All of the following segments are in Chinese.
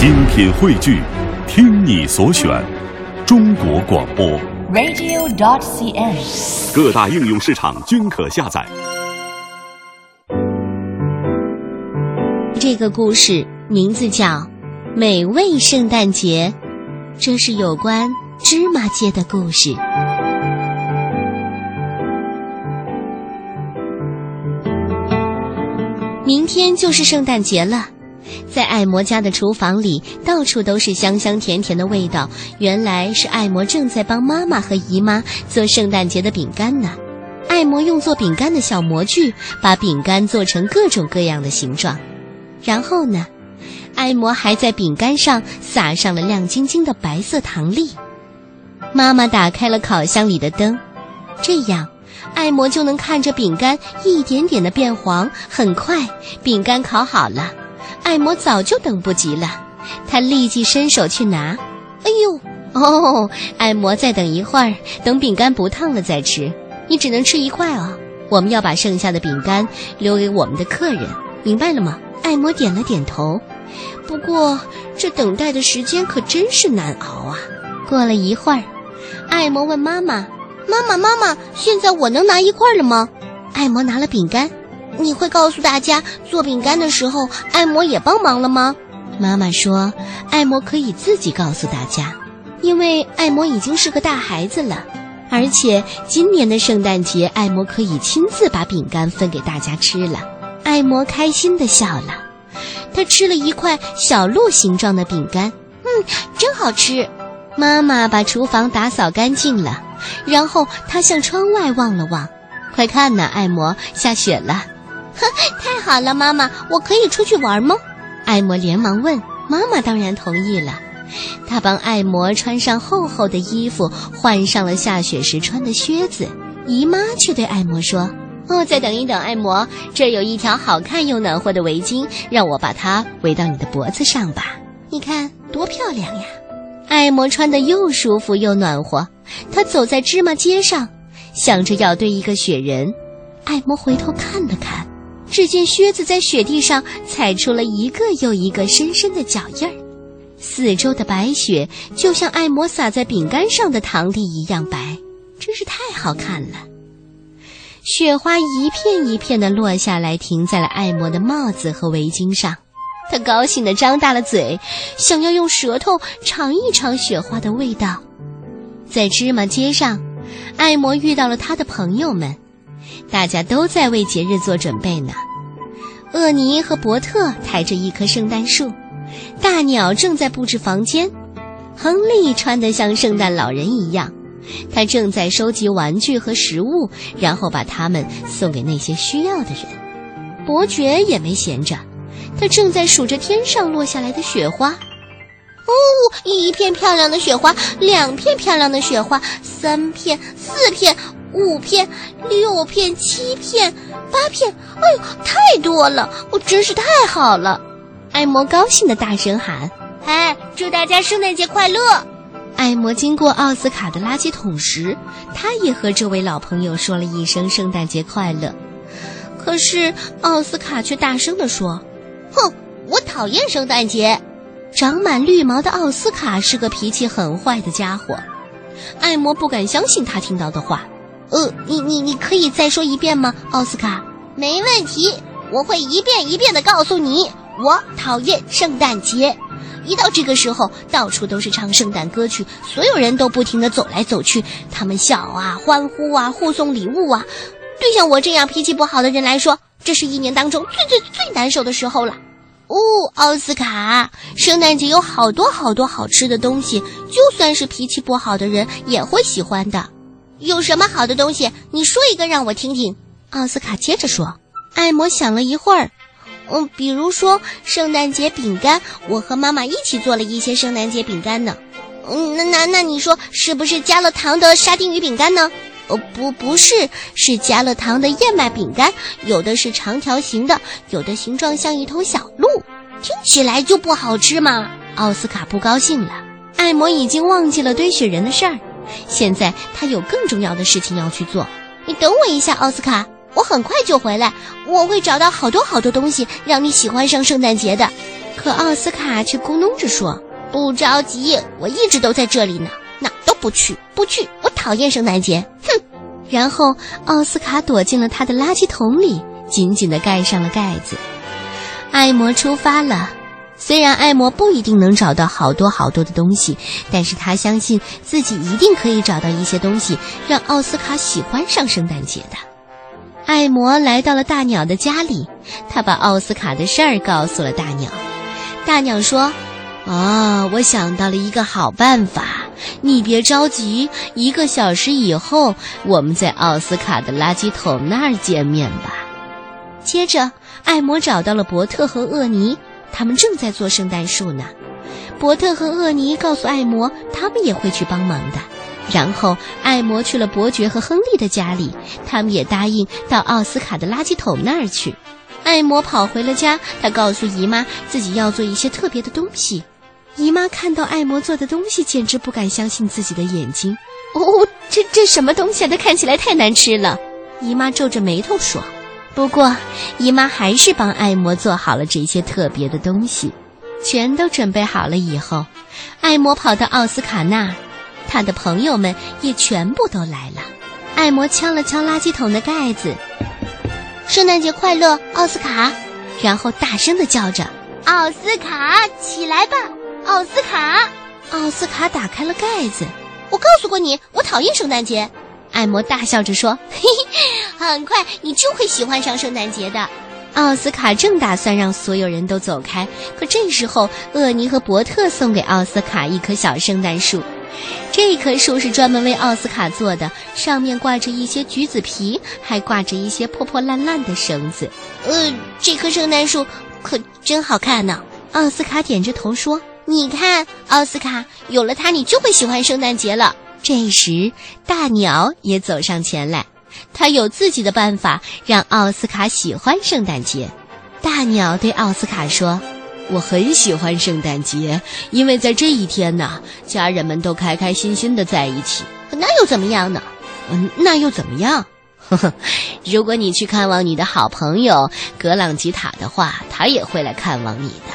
精品汇聚，听你所选，中国广播。radio.dot.cn，。各大应用市场均可下载。这个故事名字叫《美味圣诞节》，这是有关芝麻街的故事。明天就是圣诞节了，在艾摩家的厨房里，到处都是香香甜甜的味道。原来是艾摩正在帮妈妈和姨妈做圣诞节的饼干呢。艾摩用做饼干的小模具，把饼干做成各种各样的形状。然后呢，艾摩还在饼干上撒上了亮晶晶的白色糖粒。妈妈打开了烤箱里的灯，这样，艾摩就能看着饼干一点点的变黄。很快，饼干烤好了，艾摩早就等不及了，他立即伸手去拿。哎呦，哦，艾摩再等一会儿，等饼干不烫了再吃。你只能吃一块哦，我们要把剩下的饼干留给我们的客人，明白了吗？艾摩点了点头。不过，这等待的时间可真是难熬啊！过了一会儿，艾摩问妈妈：“妈妈，妈妈，现在我能拿一块了吗？”艾摩拿了饼干。你会告诉大家，做饼干的时候，艾摩也帮忙了吗？妈妈说：“艾摩可以自己告诉大家，因为艾摩已经是个大孩子了。”而且今年的圣诞节，艾摩可以亲自把饼干分给大家吃了。艾摩开心地笑了，他吃了一块小鹿形状的饼干，嗯，真好吃。妈妈把厨房打扫干净了，然后她向窗外望了望，快看呐，艾摩，下雪了！呵，太好了，妈妈，我可以出去玩吗？艾摩连忙问。妈妈当然同意了。他帮艾摩穿上厚厚的衣服，换上了下雪时穿的靴子。姨妈却对艾摩说：“哦，再等一等，艾摩，这有一条好看又暖和的围巾，让我把它围到你的脖子上吧。你看多漂亮呀！”艾摩穿的又舒服又暖和。他走在芝麻街上，想着要堆一个雪人。艾摩回头看了看，只见靴子在雪地上踩出了一个又一个深深的脚印儿。四周的白雪就像艾摩撒在饼干上的糖粒一样白，真是太好看了。雪花一片一片的落下来，停在了艾摩的帽子和围巾上。他高兴地张大了嘴，想要用舌头尝一尝雪花的味道。在芝麻街上，艾摩遇到了他的朋友们，大家都在为节日做准备呢。厄尼和伯特抬着一棵圣诞树。大鸟正在布置房间，亨利穿得像圣诞老人一样，他正在收集玩具和食物，然后把它们送给那些需要的人。伯爵也没闲着，他正在数着天上落下来的雪花。哦，一片漂亮的雪花，两片漂亮的雪花，三片、四片、五片、六片、七片、八片，哎呦，太多了！我真是太好了。艾摩高兴的大声喊：“嗨，祝大家圣诞节快乐！”艾摩经过奥斯卡的垃圾桶时，他也和这位老朋友说了一声“圣诞节快乐”。可是奥斯卡却大声地说：“哼，我讨厌圣诞节！”长满绿毛的奥斯卡是个脾气很坏的家伙。艾摩不敢相信他听到的话。呃，你你你可以再说一遍吗，奥斯卡？没问题，我会一遍一遍的告诉你。我讨厌圣诞节，一到这个时候，到处都是唱圣诞歌曲，所有人都不停的走来走去，他们笑啊、欢呼啊、互送礼物啊。对像我这样脾气不好的人来说，这是一年当中最最最难受的时候了。哦，奥斯卡，圣诞节有好多好多好吃的东西，就算是脾气不好的人也会喜欢的。有什么好的东西？你说一个让我听听。奥斯卡接着说。艾摩想了一会儿。嗯，比如说圣诞节饼干，我和妈妈一起做了一些圣诞节饼干呢。嗯，那那那你说是不是加了糖的沙丁鱼饼干呢？哦，不，不是，是加了糖的燕麦饼干。有的是长条形的，有的形状像一头小鹿，听起来就不好吃嘛。奥斯卡不高兴了。艾摩已经忘记了堆雪人的事儿，现在他有更重要的事情要去做。你等我一下，奥斯卡。我很快就回来，我会找到好多好多东西，让你喜欢上圣诞节的。可奥斯卡却咕哝着说：“不着急，我一直都在这里呢，哪都不去，不去，我讨厌圣诞节。”哼！然后奥斯卡躲进了他的垃圾桶里，紧紧地盖上了盖子。艾摩出发了。虽然艾摩不一定能找到好多好多的东西，但是他相信自己一定可以找到一些东西，让奥斯卡喜欢上圣诞节的。艾摩来到了大鸟的家里，他把奥斯卡的事儿告诉了大鸟。大鸟说：“啊，我想到了一个好办法，你别着急，一个小时以后我们在奥斯卡的垃圾桶那儿见面吧。”接着，艾摩找到了伯特和厄尼。他们正在做圣诞树呢。伯特和厄尼告诉艾摩，他们也会去帮忙的。然后艾摩去了伯爵和亨利的家里，他们也答应到奥斯卡的垃圾桶那儿去。艾摩跑回了家，他告诉姨妈自己要做一些特别的东西。姨妈看到艾摩做的东西，简直不敢相信自己的眼睛。哦，这这什么东西啊？它看起来太难吃了。姨妈皱着眉头说。不过，姨妈还是帮艾摩做好了这些特别的东西，全都准备好了以后，艾摩跑到奥斯卡那儿，他的朋友们也全部都来了。艾摩敲了敲垃圾桶的盖子，“圣诞节快乐，奥斯卡！”然后大声的叫着：“奥斯卡，起来吧，奥斯卡！”奥斯卡打开了盖子，“我告诉过你，我讨厌圣诞节。”艾摩大笑着说：“嘿嘿，很快你就会喜欢上圣诞节的。”奥斯卡正打算让所有人都走开，可这时候厄尼和伯特送给奥斯卡一棵小圣诞树。这棵树是专门为奥斯卡做的，上面挂着一些橘子皮，还挂着一些破破烂烂的绳子。呃，这棵圣诞树可真好看呢。奥斯卡点着头说：“你看，奥斯卡，有了它，你就会喜欢圣诞节了。”这时，大鸟也走上前来，他有自己的办法让奥斯卡喜欢圣诞节。大鸟对奥斯卡说：“我很喜欢圣诞节，因为在这一天呢，家人们都开开心心的在一起。那又怎么样呢？嗯，那又怎么样？呵呵，如果你去看望你的好朋友格朗吉塔的话，他也会来看望你的。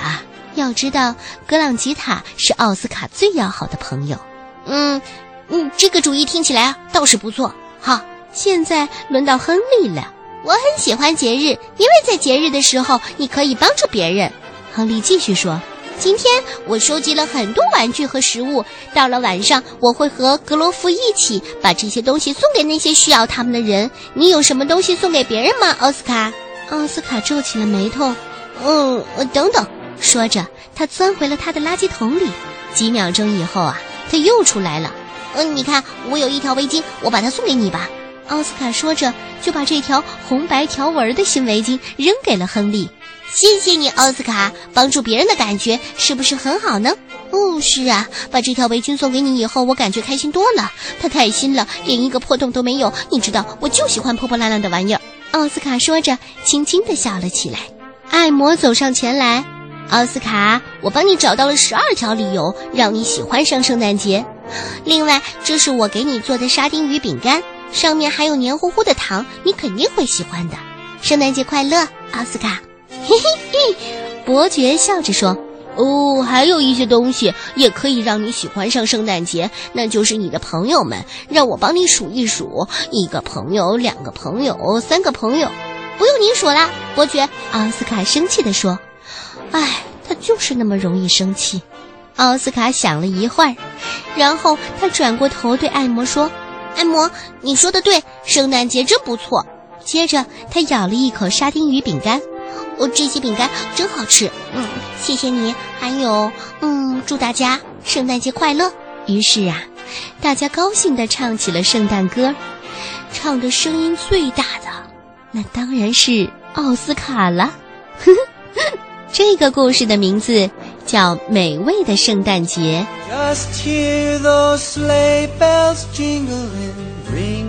要知道，格朗吉塔是奥斯卡最要好的朋友。嗯。”嗯，这个主意听起来倒是不错。好，现在轮到亨利了。我很喜欢节日，因为在节日的时候你可以帮助别人。亨利继续说：“今天我收集了很多玩具和食物，到了晚上我会和格罗夫一起把这些东西送给那些需要他们的人。你有什么东西送给别人吗，奥斯卡？”奥斯卡皱起了眉头。嗯，等等，说着，他钻回了他的垃圾桶里。几秒钟以后啊，他又出来了。嗯，你看，我有一条围巾，我把它送给你吧。奥斯卡说着，就把这条红白条纹的新围巾扔给了亨利。谢谢你，奥斯卡，帮助别人的感觉是不是很好呢？哦，是啊，把这条围巾送给你以后，我感觉开心多了。它太新了，连一个破洞都没有。你知道，我就喜欢破破烂烂的玩意儿。奥斯卡说着，轻轻地笑了起来。艾摩走上前来，奥斯卡，我帮你找到了十二条理由，让你喜欢上圣诞节。另外，这是我给你做的沙丁鱼饼干，上面还有黏糊糊的糖，你肯定会喜欢的。圣诞节快乐，奥斯卡！嘿嘿嘿，伯爵笑着说：“哦，还有一些东西也可以让你喜欢上圣诞节，那就是你的朋友们。让我帮你数一数：一个朋友，两个朋友，三个朋友。不用你数了，伯爵。”奥斯卡生气地说：“哎，他就是那么容易生气。”奥斯卡想了一会儿，然后他转过头对艾摩说：“艾摩，你说的对，圣诞节真不错。”接着他咬了一口沙丁鱼饼干，“哦，这些饼干真好吃。”“嗯，谢谢你。”还有，“嗯，祝大家圣诞节快乐。”于是啊，大家高兴地唱起了圣诞歌，唱的声音最大的，那当然是奥斯卡了。呵 呵这个故事的名字。叫美味的圣诞节。Just hear those sleigh bells jingling, ring